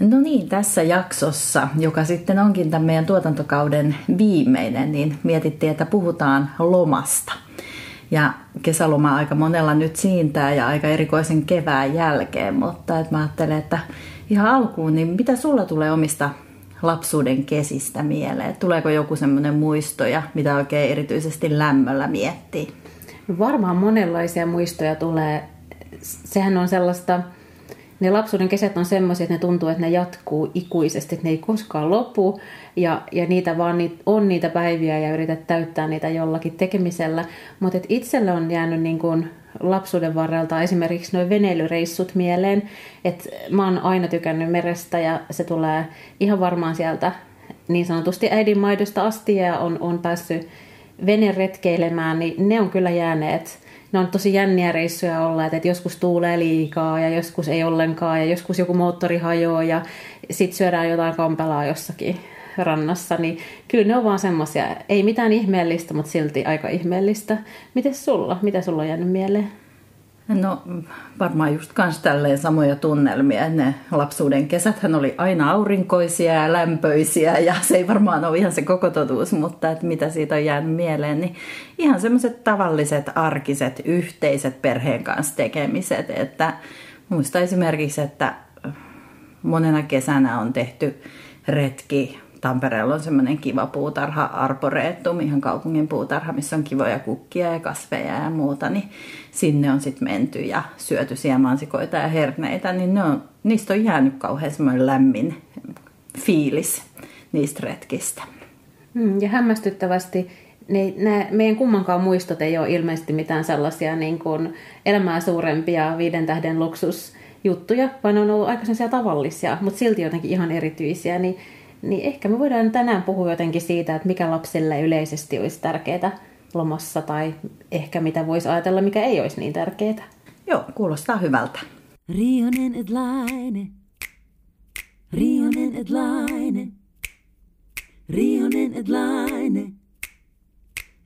No niin, tässä jaksossa, joka sitten onkin tämän meidän tuotantokauden viimeinen, niin mietittiin, että puhutaan lomasta. Ja kesäloma aika monella nyt siintää ja aika erikoisen kevään jälkeen, mutta että mä ajattelen, että ihan alkuun, niin mitä sulla tulee omista lapsuuden kesistä mieleen? Tuleeko joku semmoinen muisto ja mitä oikein erityisesti lämmöllä miettii? Varmaan monenlaisia muistoja tulee. Sehän on sellaista, ne lapsuuden kesät on semmoisia, että ne tuntuu, että ne jatkuu ikuisesti, että ne ei koskaan lopu ja, ja niitä vaan on niitä päiviä ja yrität täyttää niitä jollakin tekemisellä. Mutta itselle on jäänyt niin kuin lapsuuden varrelta esimerkiksi noin veneilyreissut mieleen, että mä oon aina tykännyt merestä ja se tulee ihan varmaan sieltä niin sanotusti äidinmaidosta asti ja on, on päässyt veneretkeilemään, niin ne on kyllä jääneet ne on tosi jänniä reissuja olla, että joskus tuulee liikaa ja joskus ei ollenkaan ja joskus joku moottori hajoaa ja sitten syödään jotain kampelaa jossakin rannassa, niin kyllä ne on vaan semmoisia, ei mitään ihmeellistä, mutta silti aika ihmeellistä. Miten sulla? Mitä sulla on jäänyt mieleen? No varmaan just kans tälleen samoja tunnelmia. Ne lapsuuden kesäthän oli aina aurinkoisia ja lämpöisiä ja se ei varmaan ole ihan se koko totuus, mutta että mitä siitä on jäänyt mieleen, niin ihan semmoiset tavalliset, arkiset, yhteiset perheen kanssa tekemiset. Että muista esimerkiksi, että monena kesänä on tehty retki Tampereella on semmoinen kiva puutarha Arboretum, ihan kaupungin puutarha, missä on kivoja kukkia ja kasveja ja muuta, niin sinne on sitten menty ja syöty siemansikoita ja herneitä, niin ne on, niistä on jäänyt kauhean semmoinen lämmin fiilis niistä retkistä. Mm, ja hämmästyttävästi ne, ne, meidän kummankaan muistot ei ole ilmeisesti mitään sellaisia niin kuin elämää suurempia viiden tähden luksusjuttuja, vaan on ollut aika tavallisia, mutta silti jotenkin ihan erityisiä. Niin niin ehkä me voidaan tänään puhua jotenkin siitä, että mikä lapsille yleisesti olisi tärkeää lomassa tai ehkä mitä voisi ajatella, mikä ei olisi niin tärkeää. Joo, kuulostaa hyvältä. Rionen et laine. Rionen et laine. Rionen et laine.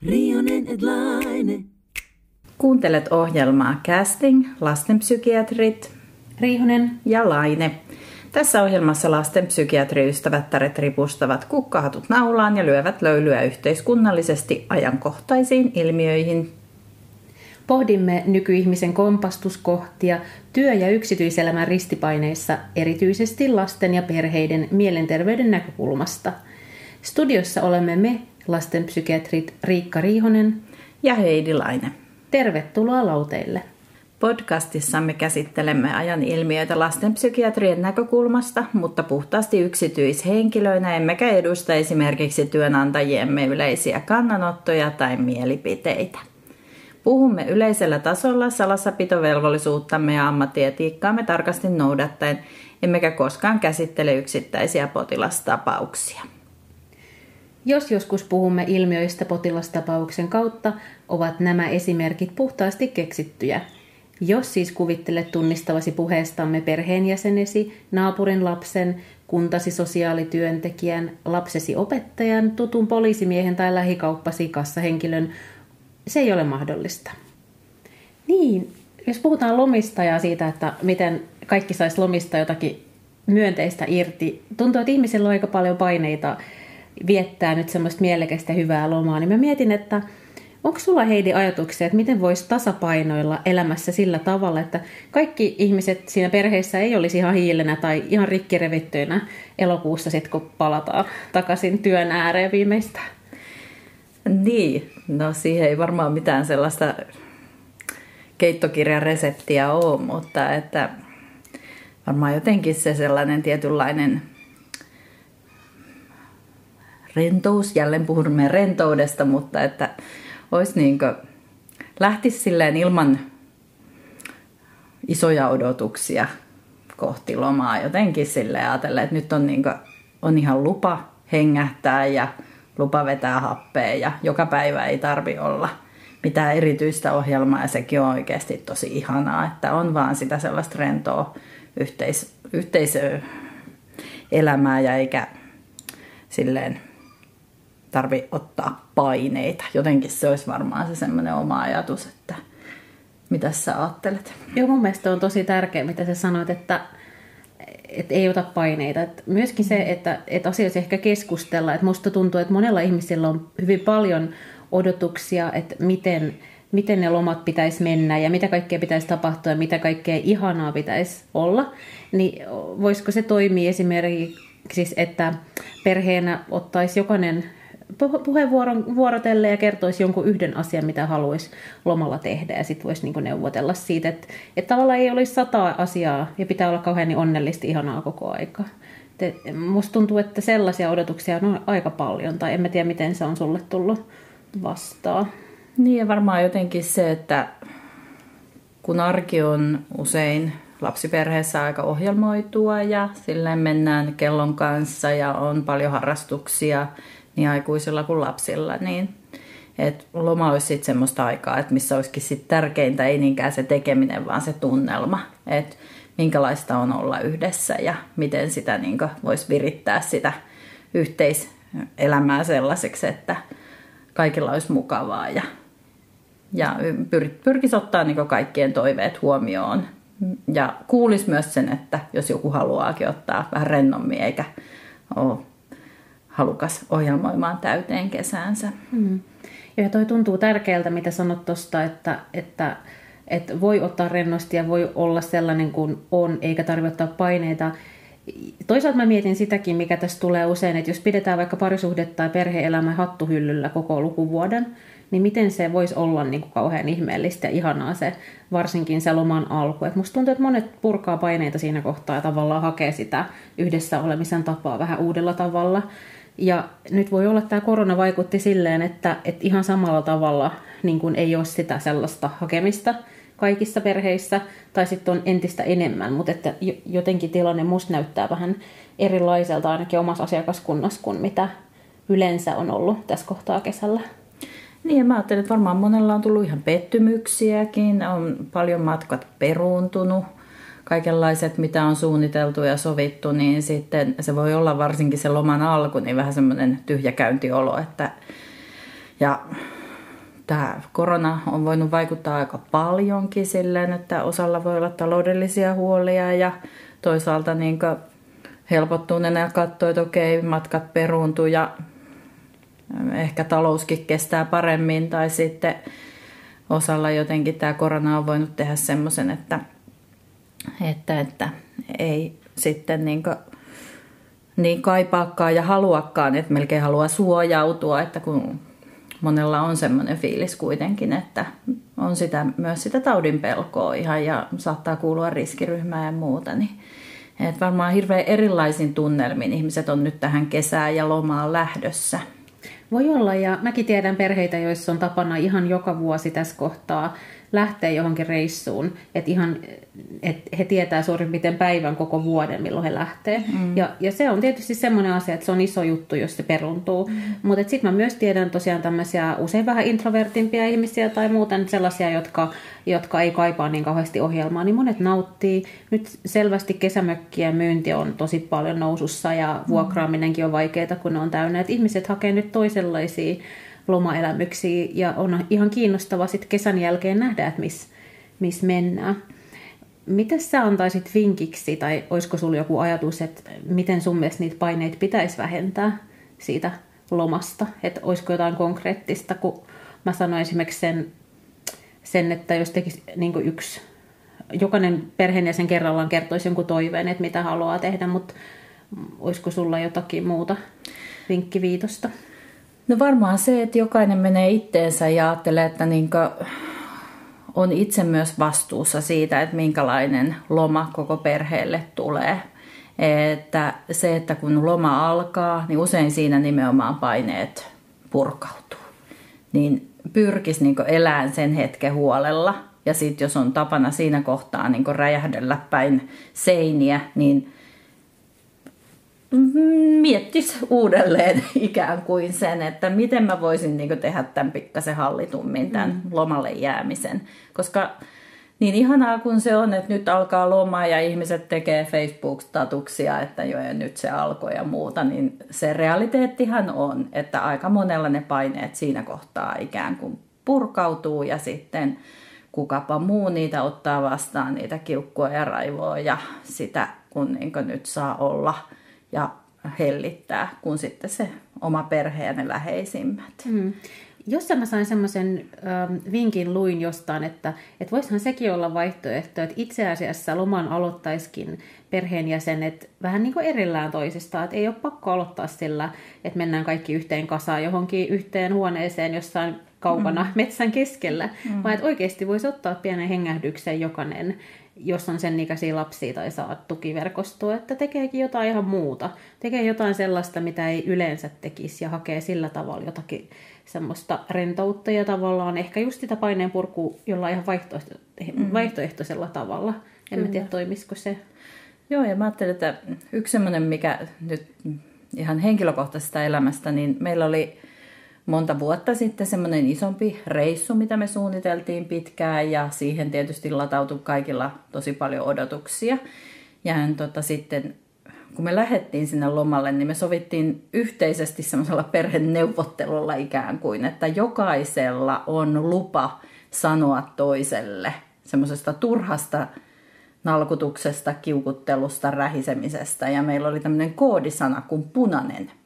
Rionen et laine. Kuuntelet ohjelmaa Casting, lastenpsykiatrit Riihonen ja Laine. Tässä ohjelmassa lasten psykiatriystävättäret ripustavat kukkahatut naulaan ja lyövät löylyä yhteiskunnallisesti ajankohtaisiin ilmiöihin. Pohdimme nykyihmisen kompastuskohtia työ- ja yksityiselämän ristipaineissa erityisesti lasten ja perheiden mielenterveyden näkökulmasta. Studiossa olemme me, lastenpsykiatrit Riikka Riihonen ja Heidi Laine. Tervetuloa lauteille. Podcastissamme käsittelemme ajan ilmiöitä lastenpsykiatrien näkökulmasta, mutta puhtaasti yksityishenkilöinä emmekä edusta esimerkiksi työnantajiemme yleisiä kannanottoja tai mielipiteitä. Puhumme yleisellä tasolla salassapitovelvollisuuttamme ja ammattietiikkaamme tarkasti noudattaen, emmekä koskaan käsittele yksittäisiä potilastapauksia. Jos joskus puhumme ilmiöistä potilastapauksen kautta, ovat nämä esimerkit puhtaasti keksittyjä – jos siis kuvittelet tunnistavasi puheestamme perheenjäsenesi, naapurin lapsen, kuntasi sosiaalityöntekijän, lapsesi opettajan, tutun poliisimiehen tai lähikauppasi kassahenkilön, se ei ole mahdollista. Niin, jos puhutaan lomista ja siitä, että miten kaikki saisi lomista jotakin myönteistä irti, tuntuu, että ihmisillä on aika paljon paineita viettää nyt semmoista mielekästä hyvää lomaa, niin mä mietin, että – Onko sulla Heidi ajatuksia, että miten voisi tasapainoilla elämässä sillä tavalla, että kaikki ihmiset siinä perheessä ei olisi ihan hiilenä tai ihan rikkirevittyinä elokuussa sitten, kun palataan takaisin työn ääreen viimeistään? Niin, no siihen ei varmaan mitään sellaista keittokirjan reseptiä ole, mutta että varmaan jotenkin se sellainen tietynlainen rentous, jälleen puhumme rentoudesta, mutta että olisi niin kuin, lähtisi silleen ilman isoja odotuksia kohti lomaa. Jotenkin sille ajatella, että nyt on, niin kuin, on ihan lupa hengähtää ja lupa vetää happea ja joka päivä ei tarvi olla mitään erityistä ohjelmaa ja sekin on oikeasti tosi ihanaa, että on vaan sitä sellaista rentoa yhteis- yhteisöelämää ja eikä silleen tarvi ottaa paineita. Jotenkin se olisi varmaan se semmoinen oma ajatus, että mitä sä ajattelet? Joo, mun mielestä on tosi tärkeää, mitä sä sanoit, että et ei ota paineita. Et myöskin se, että et asioissa ehkä keskustella. Et musta tuntuu, että monella ihmisillä on hyvin paljon odotuksia, että miten, miten ne lomat pitäisi mennä ja mitä kaikkea pitäisi tapahtua ja mitä kaikkea ihanaa pitäisi olla. Niin voisiko se toimia esimerkiksi, että perheenä ottaisi jokainen puheenvuoron vuorotelle ja kertoisi jonkun yhden asian, mitä haluaisi lomalla tehdä ja sitten voisi niinku neuvotella siitä, että, että tavallaan ei olisi sata asiaa ja pitää olla kauhean niin onnellisesti ihanaa koko aika. musta tuntuu, että sellaisia odotuksia on aika paljon tai en mä tiedä, miten se on sulle tullut vastaan. Niin ja varmaan jotenkin se, että kun arki on usein lapsiperheessä aika ohjelmoitua ja silleen mennään kellon kanssa ja on paljon harrastuksia – niin aikuisilla kuin lapsilla, niin et loma olisi sitten semmoista aikaa, että missä olisikin sit tärkeintä ei niinkään se tekeminen, vaan se tunnelma, että minkälaista on olla yhdessä ja miten sitä niin voisi virittää sitä yhteiselämää sellaiseksi, että kaikilla olisi mukavaa ja, ja pyr, pyrkisi ottaa niin kaikkien toiveet huomioon. Ja kuulisi myös sen, että jos joku haluaakin ottaa vähän rennommin eikä ole halukas ohjelmoimaan täyteen kesäänsä. Mm. Ja toi tuntuu tärkeältä, mitä sanot tuosta, että, että, että voi ottaa rennosti ja voi olla sellainen kuin on, eikä tarvitse ottaa paineita. Toisaalta mä mietin sitäkin, mikä tässä tulee usein, että jos pidetään vaikka parisuhdetta tai perhe-elämä hattuhyllyllä koko lukuvuoden, niin miten se voisi olla niin kuin kauhean ihmeellistä ja ihanaa se, varsinkin se loman alku. Et musta tuntuu, että monet purkaa paineita siinä kohtaa ja tavallaan hakee sitä yhdessä olemisen tapaa vähän uudella tavalla. Ja nyt voi olla, että tämä korona vaikutti silleen, että, että ihan samalla tavalla niin kuin ei ole sitä sellaista hakemista kaikissa perheissä, tai sitten on entistä enemmän, mutta että jotenkin tilanne musta näyttää vähän erilaiselta ainakin omassa asiakaskunnassa kuin mitä yleensä on ollut tässä kohtaa kesällä. Niin ja mä ajattelen, että varmaan monella on tullut ihan pettymyksiäkin, on paljon matkat peruuntunut, kaikenlaiset, mitä on suunniteltu ja sovittu, niin sitten se voi olla varsinkin se loman alku, niin vähän semmoinen tyhjäkäyntiolo, että ja tämä korona on voinut vaikuttaa aika paljonkin silleen, että osalla voi olla taloudellisia huolia ja toisaalta niin helpottuu ne ja katsoo, että okei, matkat peruuntuu ja ehkä talouskin kestää paremmin tai sitten osalla jotenkin tämä korona on voinut tehdä semmoisen, että että, että ei sitten niin, kuin, niin kaipaakaan ja haluakaan, että melkein haluaa suojautua, että kun monella on semmoinen fiilis kuitenkin, että on sitä, myös sitä taudin pelkoa ihan ja saattaa kuulua riskiryhmään ja muuta, niin että varmaan hirveän erilaisin tunnelmin ihmiset on nyt tähän kesään ja lomaan lähdössä. Voi olla, ja mäkin tiedän perheitä, joissa on tapana ihan joka vuosi tässä kohtaa lähtee johonkin reissuun, että ihan, että he tietää suurin piirtein päivän koko vuoden, milloin he lähtee. Mm. Ja, ja se on tietysti semmoinen asia, että se on iso juttu, jos se peruntuu. Mm. Mutta sitten mä myös tiedän tosiaan tämmöisiä usein vähän introvertimpia ihmisiä tai muuten sellaisia, jotka, jotka ei kaipaa niin kauheasti ohjelmaa, niin monet nauttii. Nyt selvästi kesämökkien myynti on tosi paljon nousussa ja mm. vuokraaminenkin on vaikeaa, kun ne on täynnä. Et ihmiset hakee nyt toisenlaisia lomaelämyksiä ja on ihan kiinnostava sitten kesän jälkeen nähdä, että missä mis mennään. Miten sä antaisit vinkiksi tai olisiko sulla joku ajatus, että miten sun mielestä niitä paineita pitäisi vähentää siitä lomasta? Että olisiko jotain konkreettista, kun mä sanoin esimerkiksi sen, sen että jos tekisi niin yksi, jokainen perheenjäsen kerrallaan kertoisi jonkun toiveen, että mitä haluaa tehdä, mutta olisiko sulla jotakin muuta vinkkiviitosta? No varmaan se, että jokainen menee itteensä ja ajattelee, että niin on itse myös vastuussa siitä, että minkälainen loma koko perheelle tulee. Että se, että kun loma alkaa, niin usein siinä nimenomaan paineet purkautuu. Niin pyrkisi niin elämään sen hetken huolella. Ja sitten jos on tapana siinä kohtaa niin räjähdellä päin seiniä, niin miettisi uudelleen ikään kuin sen, että miten mä voisin niin tehdä tämän pikkasen hallitummin, tämän mm. lomalle jäämisen. Koska niin ihanaa kun se on, että nyt alkaa loma ja ihmiset tekee Facebook-statuksia, että jo ja nyt se alkoi ja muuta, niin se realiteettihan on, että aika monella ne paineet siinä kohtaa ikään kuin purkautuu ja sitten kukapa muu niitä ottaa vastaan, niitä kiukkua ja raivoa ja sitä kun niin nyt saa olla ja hellittää, kuin sitten se oma perhe ja ne läheisimmät. Mm. Jossain mä sain semmoisen ähm, vinkin luin jostain, että, että voisihan sekin olla vaihtoehto, että itse asiassa loman aloittaisikin perheenjäsenet vähän niin kuin erillään toisistaan. Että ei ole pakko aloittaa sillä, että mennään kaikki yhteen kasaan johonkin yhteen huoneeseen jossain kaukana mm. metsän keskellä, mm. vaan että oikeasti voisi ottaa pienen hengähdyksen jokainen jos on sen ikäisiä lapsia tai saa tukiverkostoa, että tekeekin jotain ihan muuta. Tekee jotain sellaista, mitä ei yleensä tekisi ja hakee sillä tavalla jotakin semmoista rentoutta ja tavallaan ehkä just sitä paineen purkua jollain ihan vaihtoehto, mm. vaihtoehtoisella tavalla. En Kyllä. tiedä, toimisiko se. Joo, ja mä ajattelin, että yksi semmoinen, mikä nyt ihan henkilökohtaisesta elämästä, niin meillä oli monta vuotta sitten semmoinen isompi reissu, mitä me suunniteltiin pitkään ja siihen tietysti latautui kaikilla tosi paljon odotuksia. Ja tota, sitten kun me lähdettiin sinne lomalle, niin me sovittiin yhteisesti semmoisella perheneuvottelulla ikään kuin, että jokaisella on lupa sanoa toiselle semmoisesta turhasta nalkutuksesta, kiukuttelusta, rähisemisestä. Ja meillä oli tämmöinen koodisana kuin punainen –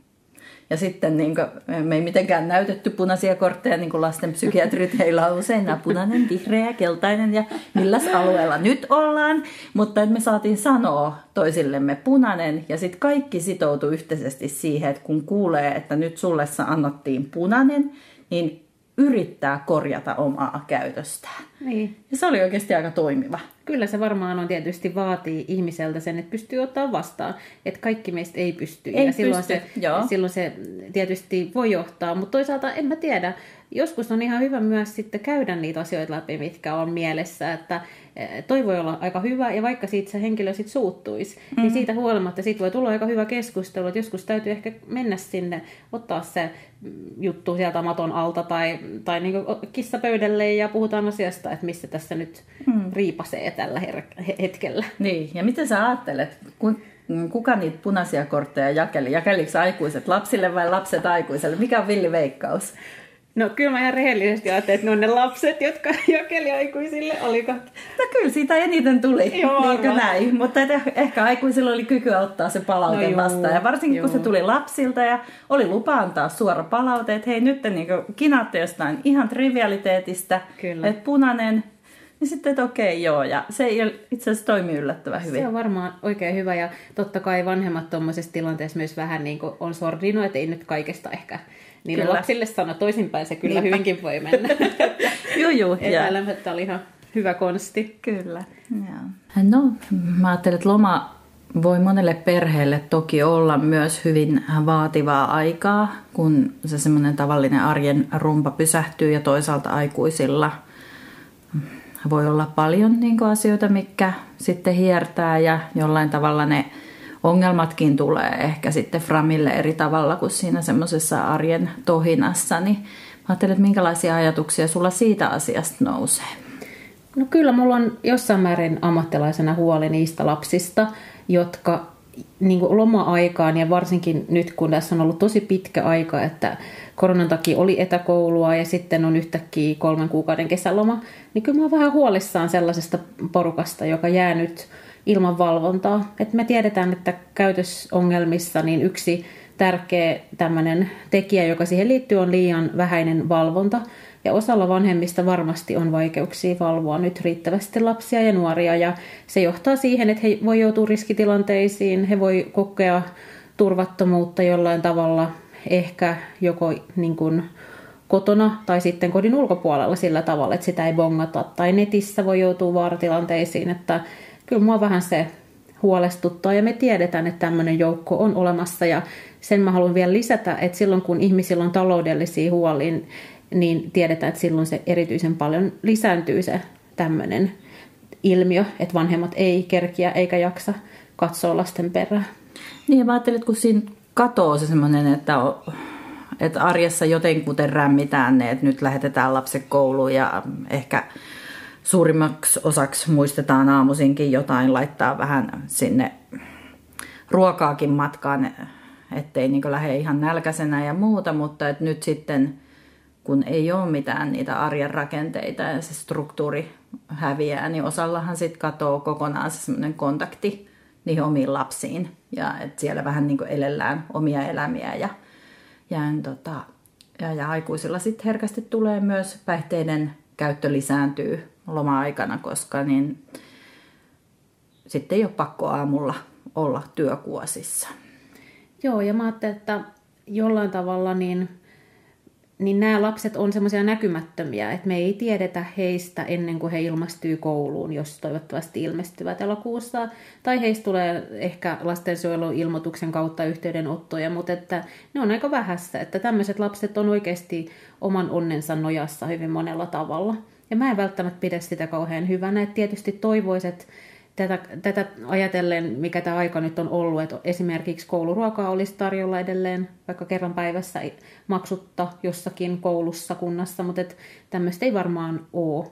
ja sitten niin kuin, me ei mitenkään näytetty punaisia kortteja, niin kuin lasten psykiatrit, heillä on usein nämä punainen, vihreä, keltainen ja milläs alueella nyt ollaan. Mutta me saatiin sanoa toisillemme punainen ja sitten kaikki sitoutui yhteisesti siihen, että kun kuulee, että nyt sulle annottiin punainen, niin yrittää korjata omaa käytöstään. Niin. Ja se oli oikeasti aika toimiva. Kyllä se varmaan on tietysti vaatii ihmiseltä sen, että pystyy ottaa vastaan. Että kaikki meistä ei pysty. Ei ja silloin, pysty, se, joo. silloin se tietysti voi johtaa. Mutta toisaalta en mä tiedä. Joskus on ihan hyvä myös sitten käydä niitä asioita läpi, mitkä on mielessä. Että Eh, toi voi olla aika hyvä, ja vaikka siitä se henkilö sitten suuttuisi, mm. niin siitä huolimatta siitä voi tulla aika hyvä keskustelu, että joskus täytyy ehkä mennä sinne, ottaa se juttu sieltä maton alta tai, tai niin kissapöydälle ja puhutaan asiasta, että missä tässä nyt mm. riipasee tällä her- hetkellä. Niin, ja miten sä ajattelet, kun kuka niitä punaisia kortteja jakeli? Jakeliko aikuiset lapsille vai lapset aikuiselle? Mikä on villi veikkaus? No kyllä mä ihan rehellisesti ajattelin, että ne on ne lapset, jotka jakeli aikuisille, oliko? No kyllä siitä eniten tuli, Joo, niin kuin näin. Mutta ehkä aikuisilla oli kykyä ottaa se palaute no, vastaan. Ja varsinkin juu. kun se tuli lapsilta ja oli lupa antaa suora palaute, että hei nyt te niin kinaatte jostain ihan trivialiteetista, kyllä. että punainen, niin sitten, että okei, joo. Ja se itse asiassa toimii yllättävän hyvin. Se on varmaan oikein hyvä. Ja totta kai vanhemmat tuommoisessa tilanteessa myös vähän niin kuin on sordino, että ei nyt kaikesta ehkä niin kyllä. lapsille sano toisinpäin, se kyllä Niinpä. hyvinkin voi mennä. joo, joo. Epäilemättä oli ihan hyvä konsti. Kyllä. Ja. No, mä ajattelin, että loma voi monelle perheelle toki olla myös hyvin vaativaa aikaa, kun se semmoinen tavallinen arjen rumpa pysähtyy ja toisaalta aikuisilla voi olla paljon niin asioita, mikä sitten hiertää ja jollain tavalla ne ongelmatkin tulee ehkä sitten Framille eri tavalla kuin siinä semmoisessa arjen tohinassa, niin mä ajattelin, että minkälaisia ajatuksia sulla siitä asiasta nousee? No kyllä mulla on jossain määrin ammattilaisena huoli niistä lapsista, jotka niin kuin loma-aikaan ja varsinkin nyt kun tässä on ollut tosi pitkä aika, että koronan takia oli etäkoulua ja sitten on yhtäkkiä kolmen kuukauden kesäloma, niin kyllä mä oon vähän huolissaan sellaisesta porukasta, joka jää nyt ilman valvontaa. Et me tiedetään, että käytösongelmissa niin yksi tärkeä tämmöinen tekijä, joka siihen liittyy, on liian vähäinen valvonta. Ja osalla vanhemmista varmasti on vaikeuksia valvoa nyt riittävästi lapsia ja nuoria. Ja se johtaa siihen, että he voi joutua riskitilanteisiin, he voi kokea turvattomuutta jollain tavalla, ehkä joko niin kuin kotona tai sitten kodin ulkopuolella sillä tavalla, että sitä ei bongata. Tai netissä voi joutua vaaratilanteisiin, että kyllä mua vähän se huolestuttaa ja me tiedetään, että tämmöinen joukko on olemassa ja sen mä haluan vielä lisätä, että silloin kun ihmisillä on taloudellisia huolia, niin tiedetään, että silloin se erityisen paljon lisääntyy se tämmöinen ilmiö, että vanhemmat ei kerkiä eikä jaksa katsoa lasten perään. Niin mä ajattelin, että kun siinä katoo se semmoinen, että, että arjessa jotenkuten rämmitään ne, että nyt lähetetään lapset kouluun ja ehkä suurimmaksi osaksi muistetaan aamuisinkin jotain laittaa vähän sinne ruokaakin matkaan, ettei niin lähde ihan nälkäisenä ja muuta, mutta et nyt sitten kun ei ole mitään niitä arjen rakenteita ja se struktuuri häviää, niin osallahan sitten katoo kokonaan se semmoinen kontakti niihin omiin lapsiin. Ja että siellä vähän niin kuin elellään omia elämiä ja, ja, tota, ja, ja aikuisilla sitten herkästi tulee myös päihteiden käyttö lisääntyy loma-aikana, koska niin sitten ei ole pakko aamulla olla työkuosissa. Joo, ja mä ajattelin, että jollain tavalla niin niin nämä lapset on semmoisia näkymättömiä, että me ei tiedetä heistä ennen kuin he ilmestyy kouluun, jos toivottavasti ilmestyvät elokuussa. Tai heistä tulee ehkä lastensuojeluilmoituksen kautta yhteydenottoja, mutta että ne on aika vähässä. Että tämmöiset lapset on oikeasti oman onnensa nojassa hyvin monella tavalla. Ja mä en välttämättä pidä sitä kauhean hyvänä. Että tietysti toivoiset, tätä, tätä ajatellen, mikä tämä aika nyt on ollut, että esimerkiksi kouluruokaa olisi tarjolla edelleen vaikka kerran päivässä maksutta jossakin koulussa, kunnassa, mutta että tämmöistä ei varmaan ole.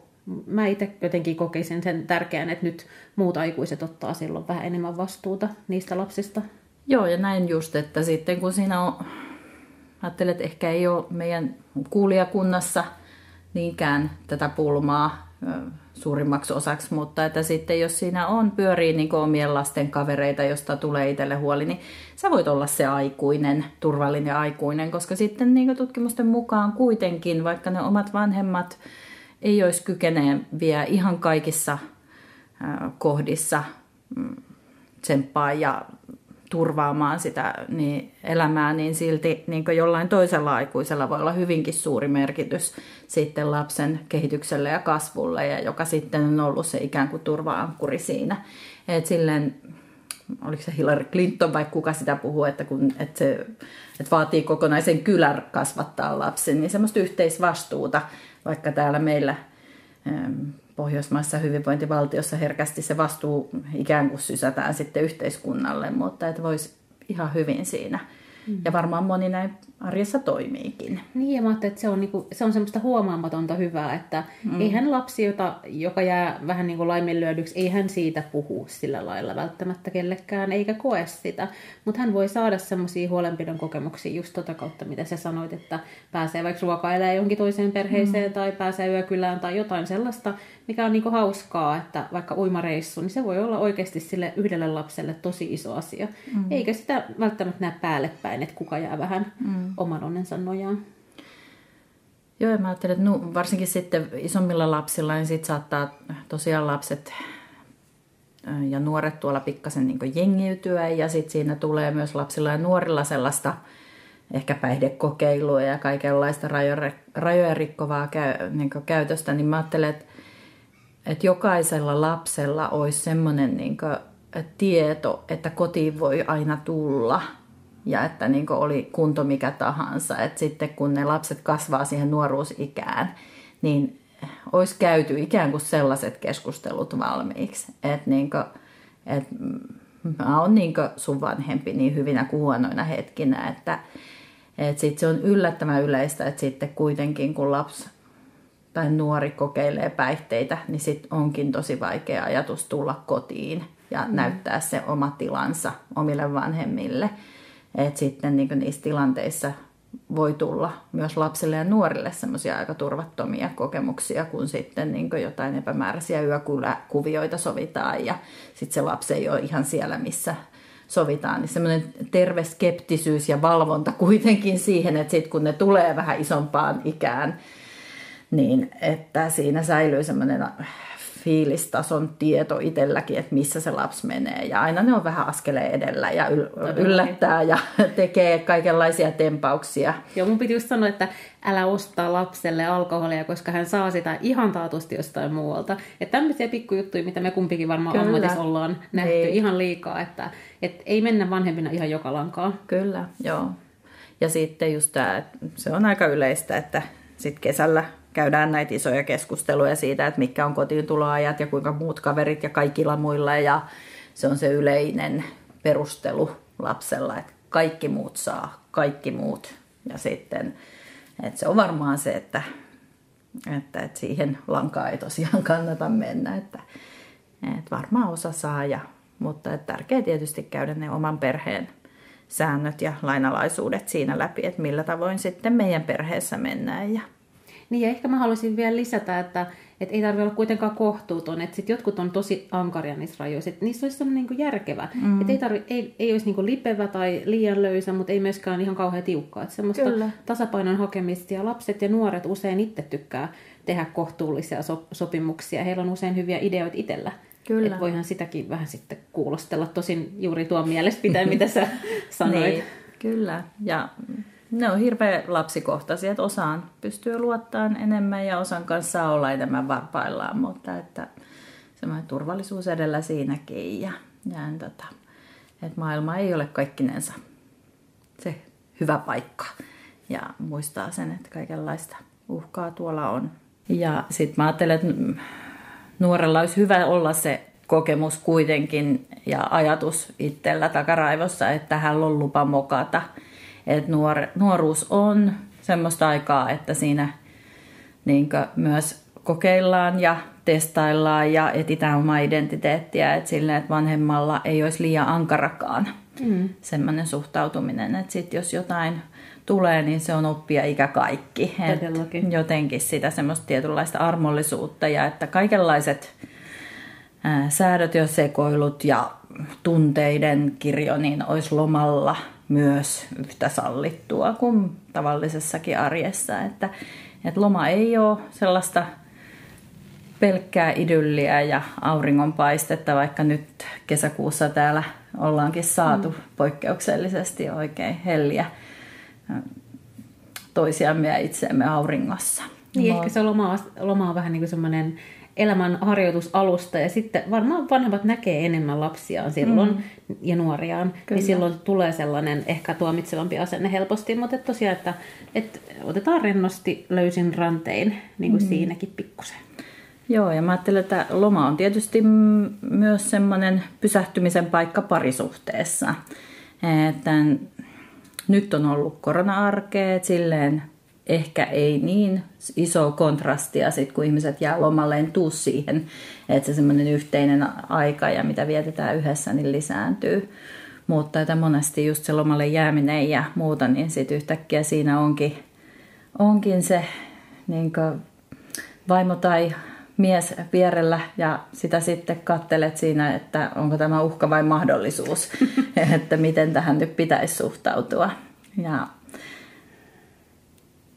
Mä itse jotenkin kokisin sen tärkeän, että nyt muut aikuiset ottaa silloin vähän enemmän vastuuta niistä lapsista. Joo, ja näin just, että sitten kun siinä on, ajattelen, että ehkä ei ole meidän kuulijakunnassa niinkään tätä pulmaa, suurimmaksi osaksi, mutta että sitten jos siinä on pyörii niin omien lasten kavereita, josta tulee itselle huoli, niin sä voit olla se aikuinen, turvallinen aikuinen, koska sitten niin tutkimusten mukaan kuitenkin, vaikka ne omat vanhemmat ei olisi vielä ihan kaikissa kohdissa mm, tsemppaa ja turvaamaan sitä niin elämää, niin silti niin jollain toisella aikuisella voi olla hyvinkin suuri merkitys sitten lapsen kehitykselle ja kasvulle, ja joka sitten on ollut se ikään kuin turva-ankkuri siinä. Et silleen, oliko se Hillary Clinton vai kuka sitä puhuu, että, kun, että se että vaatii kokonaisen kylän kasvattaa lapsen, niin semmoista yhteisvastuuta, vaikka täällä meillä Pohjoismaissa hyvinvointivaltiossa herkästi se vastuu ikään kuin sysätään sitten yhteiskunnalle, mutta että voisi ihan hyvin siinä Mm. Ja varmaan moni näin arjessa toimiikin. Niin, ja mä että se on, niinku, se on semmoista huomaamatonta hyvää, että mm. eihän lapsi, jota, joka jää vähän niin kuin laiminlyödyksi, ei hän siitä puhu sillä lailla välttämättä kellekään, eikä koe sitä. Mutta hän voi saada semmoisia huolenpidon kokemuksia just tota kautta, mitä sä sanoit, että pääsee vaikka ruokailemaan jonkin toiseen perheeseen mm. tai pääsee yökylään tai jotain sellaista, mikä on niinku hauskaa, että vaikka uimareissu, niin se voi olla oikeasti sille yhdelle lapselle tosi iso asia. Mm. Eikä sitä välttämättä näe päälle päin, että kuka jää vähän mm. Oman onnensa nojaan. Joo, ja mä ajattelen, että no, varsinkin sitten isommilla lapsilla, niin sitten saattaa tosiaan lapset ja nuoret tuolla pikkasen niin jengiytyä, ja sitten siinä tulee myös lapsilla ja nuorilla sellaista ehkä päihdekokeilua ja kaikenlaista rajoja rikkovaa käy, niin käytöstä, niin mä ajattelen, että että jokaisella lapsella olisi semmoinen niin tieto, että kotiin voi aina tulla ja että niin oli kunto mikä tahansa. Että sitten kun ne lapset kasvaa siihen nuoruusikään, niin olisi käyty ikään kuin sellaiset keskustelut valmiiksi. Että niin kuin, että mä oon niin sun vanhempi niin hyvinä kuin huonoina hetkinä, että, että sit se on yllättävän yleistä, että sitten kuitenkin kun lapsi tai nuori kokeilee päihteitä, niin sitten onkin tosi vaikea ajatus tulla kotiin ja mm. näyttää se oma tilansa omille vanhemmille. Et sitten niin niissä tilanteissa voi tulla myös lapsille ja nuorille semmoisia aika turvattomia kokemuksia, kun sitten niin jotain epämääräisiä yökuvioita sovitaan ja sitten se lapsi ei ole ihan siellä, missä sovitaan, niin semmoinen terve skeptisyys ja valvonta kuitenkin siihen, että sitten kun ne tulee vähän isompaan ikään, niin että siinä säilyy semmoinen fiilistason tieto itselläkin, että missä se lapsi menee. Ja aina ne on vähän askeleen edellä ja yl- yllättää ja tekee kaikenlaisia tempauksia. Joo, mun piti just sanoa, että älä ostaa lapselle alkoholia, koska hän saa sitä ihan taatusti jostain muualta. Että tämmöisiä pikkujuttuja, mitä me kumpikin varmaan Kyllä. ammatissa ollaan nähty ei. Niin. ihan liikaa, että et ei mennä vanhempina ihan joka lankaa. Kyllä, joo. Ja sitten just tämä, se on aika yleistä, että sitten kesällä käydään näitä isoja keskusteluja siitä, että mitkä on kotiin tuloajat ja kuinka muut kaverit ja kaikilla muilla. Ja se on se yleinen perustelu lapsella, että kaikki muut saa, kaikki muut. Ja sitten, että se on varmaan se, että, että, että siihen lankaan ei tosiaan kannata mennä. Että, että varmaan osa saa, ja, mutta että tärkeää tietysti käydä ne oman perheen säännöt ja lainalaisuudet siinä läpi, että millä tavoin sitten meidän perheessä mennään ja niin ja ehkä mä haluaisin vielä lisätä, että, et ei tarvitse olla kuitenkaan kohtuuton. Että sit jotkut on tosi ankaria niissä rajoissa. Että niissä olisi semmoinen niin järkevä. Mm. Että ei, tarvi, ei, ei olisi niin lipevä tai liian löysä, mutta ei myöskään ihan kauhean tiukkaa. Että semmoista Kyllä. tasapainon hakemista. Ja lapset ja nuoret usein itse tykkää tehdä kohtuullisia so- sopimuksia. Heillä on usein hyviä ideoita itsellä. Kyllä. Että voihan sitäkin vähän sitten kuulostella. Tosin juuri tuo mielestä pitää, mitä sä sanoit. niin, kyllä. Ja ne on hirveän lapsikohtaisia, että osaan pystyy luottamaan enemmän ja osan kanssa olla enemmän varpaillaan, mutta että semmoinen turvallisuus edellä siinäkin ja, ja tota, että maailma ei ole kaikkinensa se hyvä paikka ja muistaa sen, että kaikenlaista uhkaa tuolla on. Ja sitten mä ajattelen, että nuorella olisi hyvä olla se kokemus kuitenkin ja ajatus itsellä takaraivossa, että hän on lupa mokata – että nuor, nuoruus on semmoista aikaa, että siinä niin myös kokeillaan ja testaillaan ja etsitään omaa identiteettiä, että silleen, että vanhemmalla ei olisi liian ankarakaan mm. semmoinen suhtautuminen, että sitten jos jotain tulee, niin se on oppia ikä kaikki. Jotenkin sitä semmoista tietynlaista armollisuutta ja että kaikenlaiset ää, säädöt ja sekoilut ja tunteiden kirjo niin olisi lomalla – myös yhtä sallittua kuin tavallisessakin arjessa. Että, että loma ei ole sellaista pelkkää idylliä ja auringonpaistetta, vaikka nyt kesäkuussa täällä ollaankin saatu mm. poikkeuksellisesti oikein helliä toisiamme ja itseämme auringossa. Niin, ehkä se loma, loma on vähän niin kuin semmoinen elämän harjoitusalusta ja sitten varmaan vanhemmat näkee enemmän lapsiaan silloin mm. ja nuoriaan, niin Kyllä. niin silloin tulee sellainen ehkä tuomitsevampi asenne helposti, mutta et tosiaan, että, että otetaan rennosti löysin rantein niin kuin mm. siinäkin pikkusen. Joo, ja mä ajattelen, että loma on tietysti myös semmoinen pysähtymisen paikka parisuhteessa. Että nyt on ollut korona-arkea, silleen ehkä ei niin iso kontrastia sit, kun ihmiset jää lomalleen tuu siihen, että se semmoinen yhteinen aika ja mitä vietetään yhdessä, niin lisääntyy. Mutta että monesti just se lomalle jääminen ja muuta, niin sitten yhtäkkiä siinä onkin, onkin se niin vaimo tai mies vierellä ja sitä sitten kattelet siinä, että onko tämä uhka vai mahdollisuus, että miten tähän nyt pitäisi suhtautua. Ja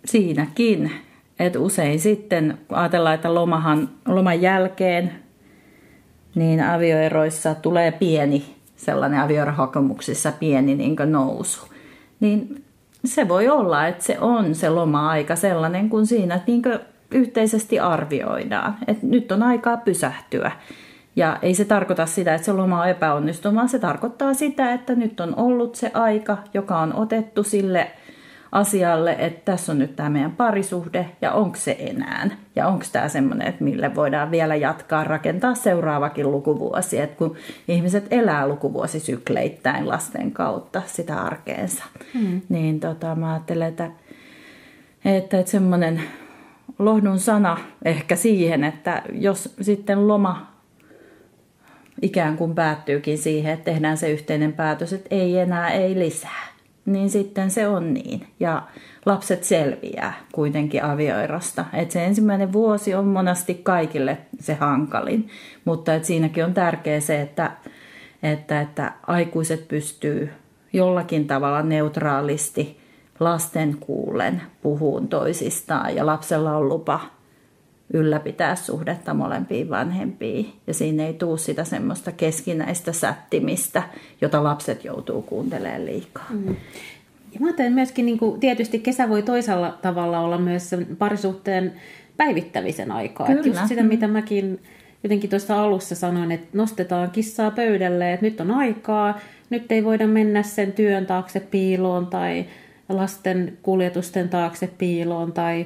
siinäkin, että usein sitten ajatellaan, että lomahan, loman jälkeen niin avioeroissa tulee pieni sellainen avioerohakemuksissa pieni niin nousu. Niin se voi olla, että se on se loma-aika sellainen kuin siinä niin kuin yhteisesti arvioidaan. Että nyt on aikaa pysähtyä. Ja ei se tarkoita sitä, että se loma on epäonnistunut, vaan se tarkoittaa sitä, että nyt on ollut se aika, joka on otettu sille asialle, että tässä on nyt tämä meidän parisuhde ja onko se enää. Ja onko tämä semmoinen, että mille voidaan vielä jatkaa, rakentaa seuraavakin lukuvuosi. Että kun ihmiset elää lukuvuosisykleittäin lasten kautta sitä arkeensa, mm. niin tota, mä ajattelen, että, että, että semmoinen lohdun sana ehkä siihen, että jos sitten loma ikään kuin päättyykin siihen, että tehdään se yhteinen päätös, että ei enää, ei lisää niin sitten se on niin. Ja lapset selviää kuitenkin avioerosta. Et se ensimmäinen vuosi on monasti kaikille se hankalin, mutta et siinäkin on tärkeää se, että, että, että aikuiset pystyy jollakin tavalla neutraalisti lasten kuulen puhuun toisistaan ja lapsella on lupa ylläpitää suhdetta molempiin vanhempiin. Ja siinä ei tule sitä semmoista keskinäistä sättimistä, jota lapset joutuu kuuntelemaan liikaa. Mm. Ja mä ajattelen myöskin, niin kuin, tietysti kesä voi toisella tavalla olla myös parisuhteen päivittämisen aikaa. Kyllä. Että just sitä, mitä mäkin jotenkin tuossa alussa sanoin, että nostetaan kissaa pöydälle, että nyt on aikaa, nyt ei voida mennä sen työn taakse piiloon tai lasten kuljetusten taakse piiloon tai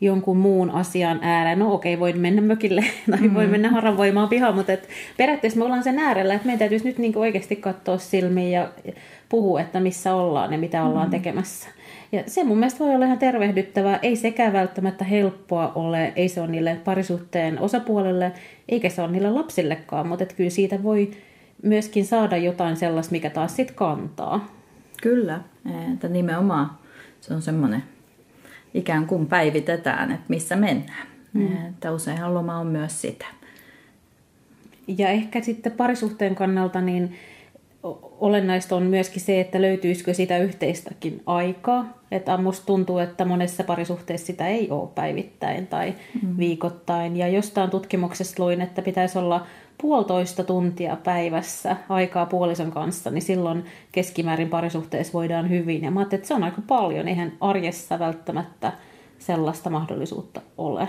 jonkun muun asian ääreen. No okei, voi mennä mökille tai mm. voi mennä haravoimaan pihaan, mutta et periaatteessa me ollaan sen äärellä, että meidän täytyisi nyt niinku oikeasti katsoa silmiin ja puhua, että missä ollaan ja mitä ollaan mm. tekemässä. Ja se mun mielestä voi olla ihan tervehdyttävää. Ei sekään välttämättä helppoa ole, ei se ole niille parisuhteen osapuolelle, eikä se ole niille lapsillekaan, mutta et kyllä siitä voi myöskin saada jotain sellaista, mikä taas sitten kantaa. Kyllä, että nimenomaan se on semmoinen ikään kuin päivitetään, että missä mennään. Mm. Että useinhan loma on myös sitä. Ja ehkä sitten parisuhteen kannalta niin olennaista on myöskin se, että löytyisikö sitä yhteistäkin aikaa. Että musta tuntuu, että monessa parisuhteessa sitä ei ole päivittäin tai mm. viikoittain. Ja jostain tutkimuksesta luin, että pitäisi olla puolitoista tuntia päivässä aikaa puolison kanssa, niin silloin keskimäärin parisuhteessa voidaan hyvin. Ja mä ajattelin, että se on aika paljon, eihän arjessa välttämättä sellaista mahdollisuutta ole.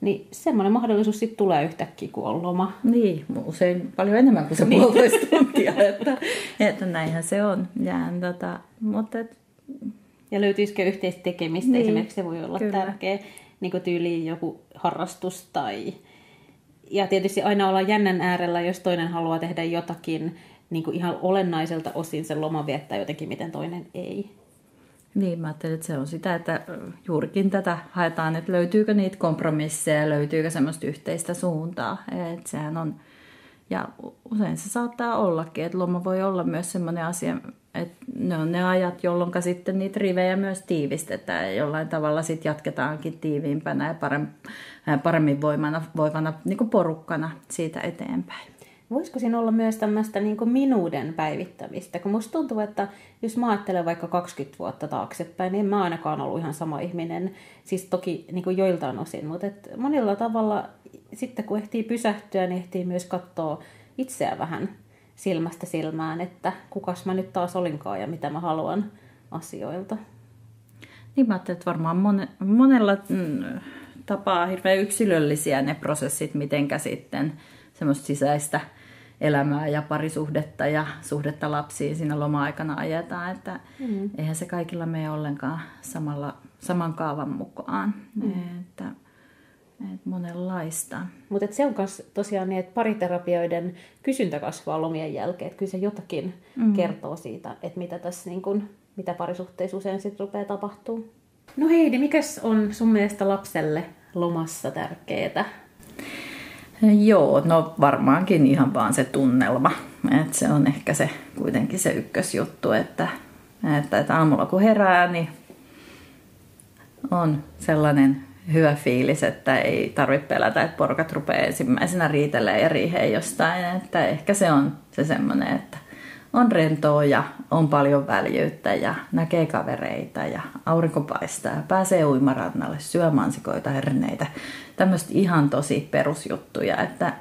Niin semmoinen mahdollisuus sitten tulee yhtäkkiä, kun on loma. Niin, usein paljon enemmän kuin se niin. puolitoista tuntia, että, että näinhän se on. Ja, tota, mutta et... ja löytyisikö yhteistä tekemistä niin, esimerkiksi, se voi olla kyllä. tärkeä niin tyyliin joku harrastus tai... Ja tietysti aina olla jännän äärellä, jos toinen haluaa tehdä jotakin niin kuin ihan olennaiselta osin sen loman viettää jotenkin, miten toinen ei. Niin, mä ajattelin, että se on sitä, että juurikin tätä haetaan, että löytyykö niitä kompromisseja, löytyykö semmoista yhteistä suuntaa. Että sehän on, ja usein se saattaa ollakin, että loma voi olla myös semmoinen asia, että ne on ne ajat, jolloin sitten niitä rivejä myös tiivistetään ja jollain tavalla sitten jatketaankin tiiviimpänä ja paremmin voimana, voivana niin porukkana siitä eteenpäin. Voisiko siinä olla myös tämmöistä niin minuuden päivittämistä? Kun musta tuntuu, että jos mä ajattelen vaikka 20 vuotta taaksepäin, niin en mä ainakaan ollut ihan sama ihminen. Siis toki niin kuin joiltain osin, mutta et monilla tavalla sitten kun ehtii pysähtyä, niin ehtii myös katsoa itseä vähän silmästä silmään, että kukas mä nyt taas olinkaan ja mitä mä haluan asioilta. Niin mä ajattelin, että varmaan monella mm, tapaa hirveän yksilöllisiä ne prosessit, mitenkä sitten semmoista sisäistä elämää ja parisuhdetta ja suhdetta lapsiin siinä loma-aikana ajetaan, että mm. eihän se kaikilla mene ollenkaan samalla, saman kaavan mukaan. Mm. Että, että monenlaista. Mutta se on myös tosiaan niin, että pariterapioiden kysyntä kasvaa lomien jälkeen. Että kyllä se jotakin mm. kertoo siitä, että mitä tässä niin kun, mitä parisuhteissa usein sitten rupeaa tapahtuu. No Heidi, mikäs on sun mielestä lapselle lomassa tärkeää? Joo, no varmaankin ihan vaan se tunnelma. Et se on ehkä se kuitenkin se ykkösjuttu, että, että, että aamulla kun herää, niin on sellainen hyvä fiilis, että ei tarvitse pelätä, että porukat rupeaa ensimmäisenä riitelemään ja riiheen jostain. Että ehkä se on se semmoinen, että on rentoa ja on paljon väljyyttä ja näkee kavereita ja aurinko paistaa ja pääsee uimarannalle, syö mansikoita, herneitä. Tämmöistä ihan tosi perusjuttuja, että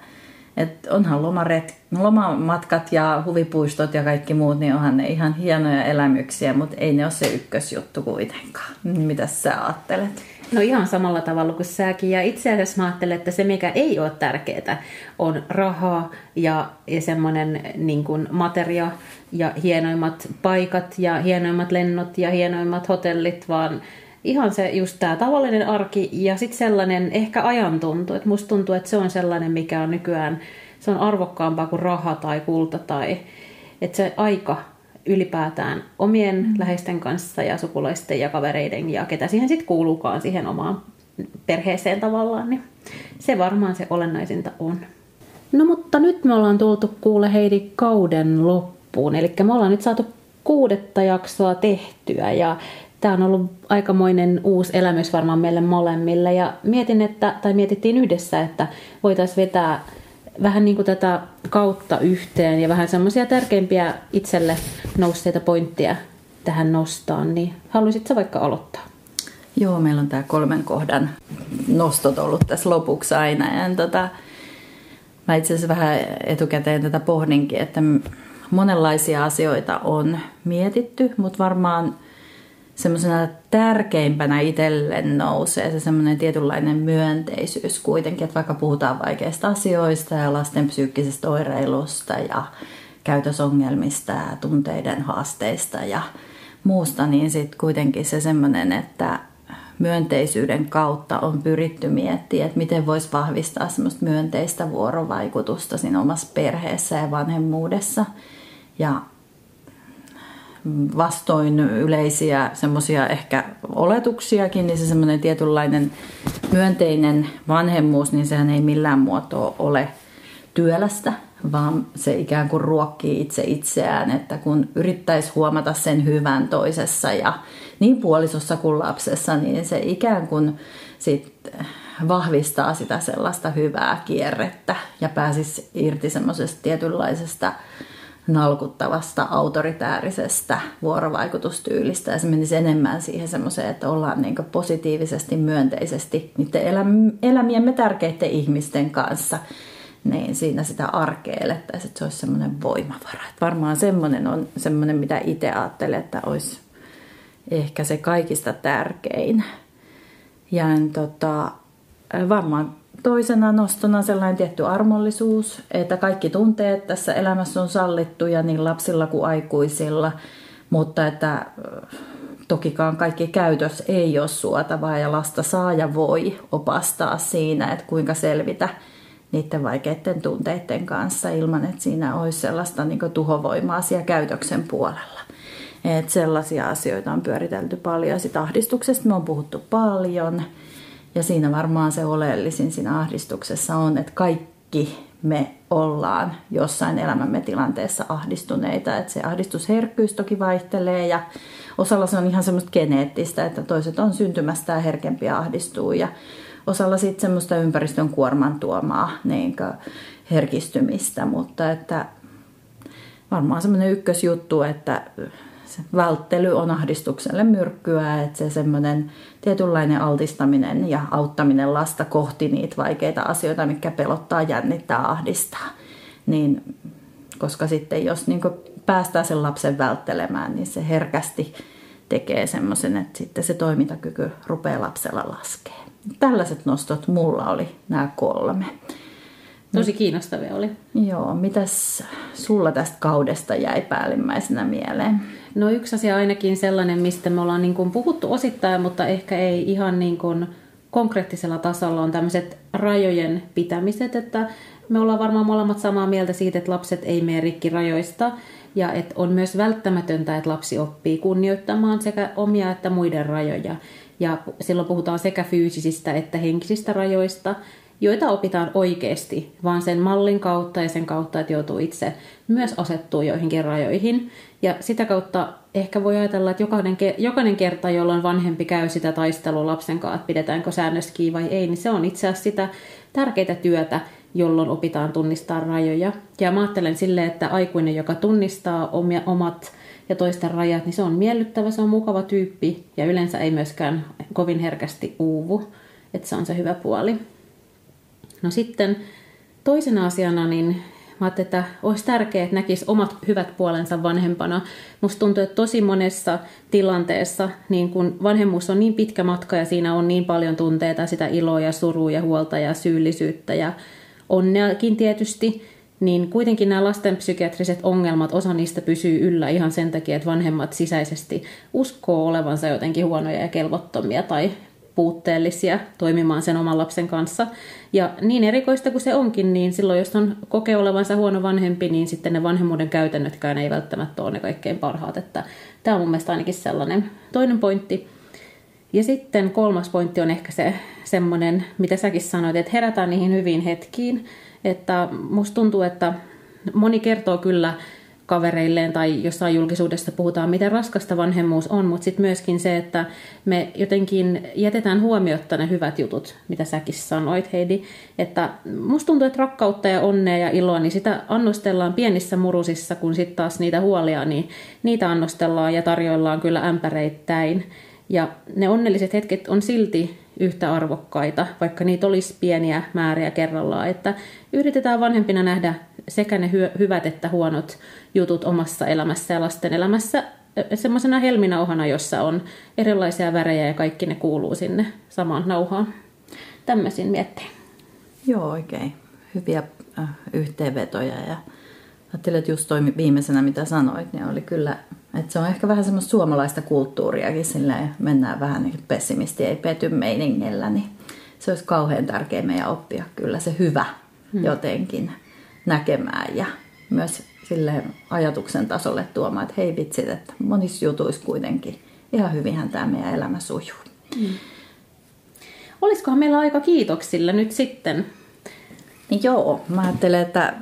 et onhan lomaret, lomamatkat ja huvipuistot ja kaikki muut, niin onhan ne ihan hienoja elämyksiä, mutta ei ne ole se ykkösjuttu kuitenkaan. Mitä sä ajattelet? No ihan samalla tavalla kuin säkin. Ja itse asiassa mä ajattelen, että se mikä ei ole tärkeää on rahaa ja, ja semmoinen niin kuin materia ja hienoimmat paikat ja hienoimmat lennot ja hienoimmat hotellit, vaan ihan se just tämä tavallinen arki ja sitten sellainen ehkä ajantuntu. Että musta tuntuu, että se on sellainen, mikä on nykyään, se on arvokkaampaa kuin raha tai kulta tai että se aika ylipäätään omien mm. läheisten kanssa ja sukulaisten ja kavereiden ja ketä siihen sitten kuuluukaan siihen omaan perheeseen tavallaan, niin se varmaan se olennaisinta on. No mutta nyt me ollaan tultu kuule Heidi kauden loppuun, eli me ollaan nyt saatu kuudetta jaksoa tehtyä ja tämä on ollut aikamoinen uusi elämys varmaan meille molemmille ja mietin, että, tai mietittiin yhdessä, että voitaisiin vetää vähän niin kuin tätä kautta yhteen ja vähän semmoisia tärkeimpiä itselle nousseita pointteja tähän nostaa, niin haluaisitko vaikka aloittaa? Joo, meillä on tämä kolmen kohdan nostot ollut tässä lopuksi aina. Ja tota, mä itse asiassa vähän etukäteen tätä pohdinkin, että monenlaisia asioita on mietitty, mutta varmaan – semmoisena tärkeimpänä itselle nousee se semmoinen tietynlainen myönteisyys kuitenkin, että vaikka puhutaan vaikeista asioista ja lasten psyykkisestä oireilusta ja käytösongelmista ja tunteiden haasteista ja muusta, niin sitten kuitenkin se semmoinen, että myönteisyyden kautta on pyritty miettimään, että miten voisi vahvistaa semmoista myönteistä vuorovaikutusta siinä omassa perheessä ja vanhemmuudessa. Ja vastoin yleisiä semmoisia ehkä oletuksiakin, niin se semmoinen tietynlainen myönteinen vanhemmuus, niin sehän ei millään muotoa ole työlästä, vaan se ikään kuin ruokkii itse itseään, että kun yrittäisi huomata sen hyvän toisessa ja niin puolisossa kuin lapsessa, niin se ikään kuin sit vahvistaa sitä sellaista hyvää kierrettä ja pääsisi irti semmoisesta tietynlaisesta nalkuttavasta, autoritäärisestä vuorovaikutustyylistä ja se menisi enemmän siihen semmoiseen, että ollaan niin positiivisesti, myönteisesti niiden elämiemme tärkeiden ihmisten kanssa, niin siinä sitä arkea elettäisiin, että se olisi semmoinen voimavara. Että varmaan semmoinen on semmoinen, mitä itse ajattelen, että olisi ehkä se kaikista tärkein. Ja tota, varmaan toisena nostona sellainen tietty armollisuus, että kaikki tunteet tässä elämässä on sallittuja niin lapsilla kuin aikuisilla, mutta että tokikaan kaikki käytös ei ole suotavaa ja lasta saa ja voi opastaa siinä, että kuinka selvitä niiden vaikeiden tunteiden kanssa ilman, että siinä olisi sellaista niin tuhovoimaa siellä käytöksen puolella. Et sellaisia asioita on pyöritelty paljon. Sitten ahdistuksesta me on puhuttu paljon. Ja siinä varmaan se oleellisin siinä ahdistuksessa on, että kaikki me ollaan jossain elämämme tilanteessa ahdistuneita. Että se ahdistusherkkyys toki vaihtelee ja osalla se on ihan semmoista geneettistä, että toiset on syntymästä herkempiä ahdistuu ja osalla sitten semmoista ympäristön kuorman tuomaa niin herkistymistä, mutta että varmaan semmoinen ykkösjuttu, että se välttely on ahdistukselle myrkkyä, että se semmoinen tietynlainen altistaminen ja auttaminen lasta kohti niitä vaikeita asioita, mikä pelottaa, jännittää, ahdistaa. Niin, koska sitten jos niin päästään sen lapsen välttelemään, niin se herkästi tekee semmoisen, että sitten se toimintakyky rupeaa lapsella laskee. Tällaiset nostot mulla oli nämä kolme. Tosi kiinnostavia oli. Joo, mitäs sulla tästä kaudesta jäi päällimmäisenä mieleen? No yksi asia ainakin sellainen, mistä me ollaan niin kuin puhuttu osittain, mutta ehkä ei ihan niin kuin konkreettisella tasolla on tämmöiset rajojen pitämiset, että me ollaan varmaan molemmat samaa mieltä siitä, että lapset ei mene rikki rajoista ja että on myös välttämätöntä, että lapsi oppii kunnioittamaan sekä omia että muiden rajoja. Ja silloin puhutaan sekä fyysisistä että henkisistä rajoista joita opitaan oikeasti, vaan sen mallin kautta ja sen kautta, että joutuu itse myös asettuu joihinkin rajoihin. Ja sitä kautta ehkä voi ajatella, että jokainen, jokainen kerta, jolloin vanhempi käy sitä taistelua lapsen kanssa, että pidetäänkö säännöstä kiinni vai ei, niin se on itse asiassa sitä tärkeää työtä, jolloin opitaan tunnistaa rajoja. Ja mä ajattelen silleen, että aikuinen, joka tunnistaa omia, omat ja toisten rajat, niin se on miellyttävä, se on mukava tyyppi ja yleensä ei myöskään kovin herkästi uuvu. Että se on se hyvä puoli. No sitten toisena asiana, niin mä ajattelin, että olisi tärkeää, että näkisi omat hyvät puolensa vanhempana. Musta tuntuu, että tosi monessa tilanteessa, niin kun vanhemmuus on niin pitkä matka ja siinä on niin paljon tunteita, sitä iloa ja surua ja huolta ja syyllisyyttä ja onneakin tietysti, niin kuitenkin nämä lastenpsykiatriset ongelmat, osa niistä pysyy yllä ihan sen takia, että vanhemmat sisäisesti uskoo olevansa jotenkin huonoja ja kelvottomia tai puutteellisia toimimaan sen oman lapsen kanssa. Ja niin erikoista kuin se onkin, niin silloin jos on kokee olevansa huono vanhempi, niin sitten ne vanhemmuuden käytännötkään ei välttämättä ole ne kaikkein parhaat. Että tämä on mun mielestä ainakin sellainen toinen pointti. Ja sitten kolmas pointti on ehkä se semmoinen, mitä säkin sanoit, että herätään niihin hyviin hetkiin. Että musta tuntuu, että moni kertoo kyllä kavereilleen tai jossain julkisuudessa puhutaan, miten raskasta vanhemmuus on, mutta sitten myöskin se, että me jotenkin jätetään huomiotta ne hyvät jutut, mitä säkin sanoit Heidi, että musta tuntuu, että rakkautta ja onnea ja iloa, niin sitä annostellaan pienissä murusissa, kun sitten taas niitä huolia, niin niitä annostellaan ja tarjoillaan kyllä ämpäreittäin. Ja ne onnelliset hetket on silti yhtä arvokkaita, vaikka niitä olisi pieniä määriä kerrallaan. Että yritetään vanhempina nähdä sekä ne hy- hyvät että huonot jutut omassa elämässä ja lasten elämässä semmoisena helminauhana, jossa on erilaisia värejä ja kaikki ne kuuluu sinne samaan nauhaan. Tämmöisin miettein. Joo, oikein. Hyviä äh, yhteenvetoja ja ajattelin, että just toi viimeisenä mitä sanoit, niin oli kyllä, että se on ehkä vähän semmoista suomalaista kulttuuriakin, silleen mennään vähän niin pessimisti, ei pety meiningillä, niin se olisi kauhean tärkeä meidän oppia kyllä se hyvä hmm. jotenkin näkemään ja myös sille ajatuksen tasolle tuomaan, että hei vitsit, että monissa jutuissa kuitenkin ihan hyvinhän tämä meidän elämä sujuu. Hmm. Olisikohan meillä aika kiitoksilla nyt sitten? Niin joo, mä ajattelen, että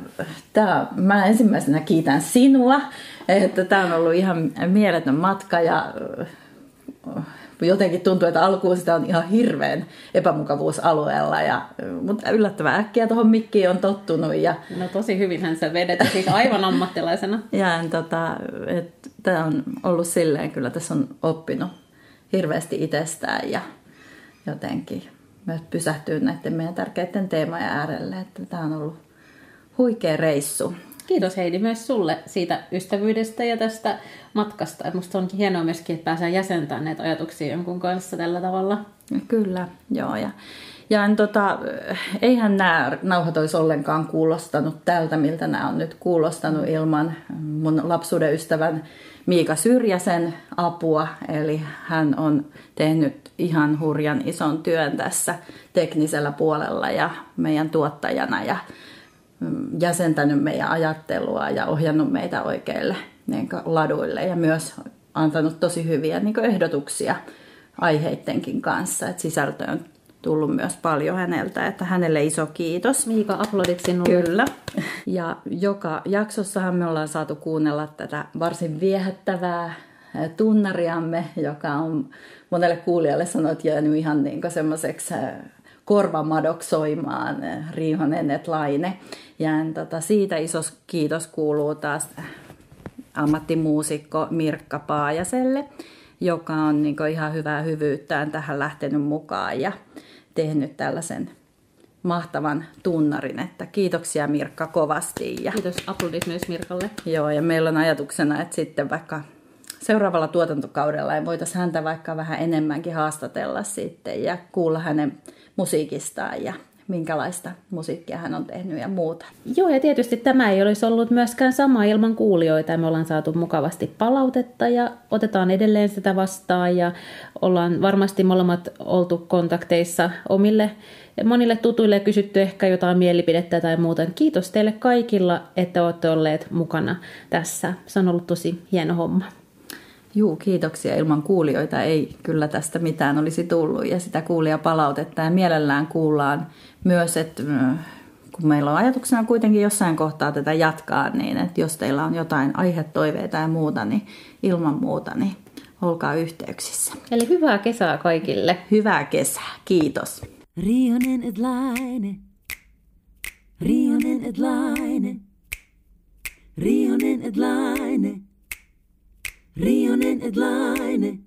tää, mä ensimmäisenä kiitän sinua, että tämä on ollut ihan mieletön matka ja jotenkin tuntuu, että alkuun sitä on ihan hirveän epämukavuusalueella, ja, mutta yllättävän äkkiä tuohon mikkiin on tottunut. Ja, no tosi hyvinhän sä vedet, siis aivan ammattilaisena. ja tota, tämä on ollut silleen, kyllä tässä on oppinut hirveästi itsestään ja jotenkin myös pysähtyy näiden meidän tärkeiden teemojen äärelle, että tämä on ollut huikea reissu. Kiitos Heidi myös sulle siitä ystävyydestä ja tästä matkasta. Minusta onkin hienoa myöskin, että pääsee jäsentämään näitä ajatuksia jonkun kanssa tällä tavalla. Kyllä, joo. Ja, ja en, tota, eihän nämä nauhat olisi ollenkaan kuulostanut tältä, miltä nämä on nyt kuulostanut ilman mun lapsuuden ystävän Miika Syrjäsen apua. Eli hän on tehnyt ihan hurjan ison työn tässä teknisellä puolella ja meidän tuottajana ja jäsentänyt meidän ajattelua ja ohjannut meitä oikeille niin laduille ja myös antanut tosi hyviä niin ehdotuksia aiheittenkin kanssa. Et sisältö on tullut myös paljon häneltä, että hänelle iso kiitos. Miika, aplodit sinulle. Kyllä. Ja joka jaksossahan me ollaan saatu kuunnella tätä varsin viehättävää tunnariamme, joka on monelle kuulijalle sanot jäänyt ihan niin semmoiseksi korvamadoksoimaan Riihonen et Laine. Ja tota, siitä iso kiitos kuuluu taas ammattimuusikko Mirkka Paajaselle, joka on niin ihan hyvää hyvyyttään tähän lähtenyt mukaan ja tehnyt tällaisen mahtavan tunnarin, että kiitoksia Mirkka kovasti. Ja, Kiitos, aplodit myös Mirkalle. Joo, ja meillä on ajatuksena, että sitten vaikka seuraavalla tuotantokaudella ei voitaisiin häntä vaikka vähän enemmänkin haastatella sitten ja kuulla hänen musiikistaan ja minkälaista musiikkia hän on tehnyt ja muuta. Joo, ja tietysti tämä ei olisi ollut myöskään sama ilman kuulijoita. Me ollaan saatu mukavasti palautetta ja otetaan edelleen sitä vastaan ja ollaan varmasti molemmat oltu kontakteissa omille monille tutuille kysytty ehkä jotain mielipidettä tai muuta. Kiitos teille kaikilla, että olette olleet mukana tässä. Se on ollut tosi hieno homma. Juu, kiitoksia. Ilman kuulijoita ei kyllä tästä mitään olisi tullut ja sitä kuulia palautetta ja mielellään kuullaan myös, että kun meillä on ajatuksena kuitenkin jossain kohtaa tätä jatkaa, niin että jos teillä on jotain aihetoiveita ja muuta, niin ilman muuta, niin olkaa yhteyksissä. Eli hyvää kesää kaikille. Hyvää kesää, kiitos. Rionen et laine, Rionen et laine, Rionen et laine, Rionen et laine.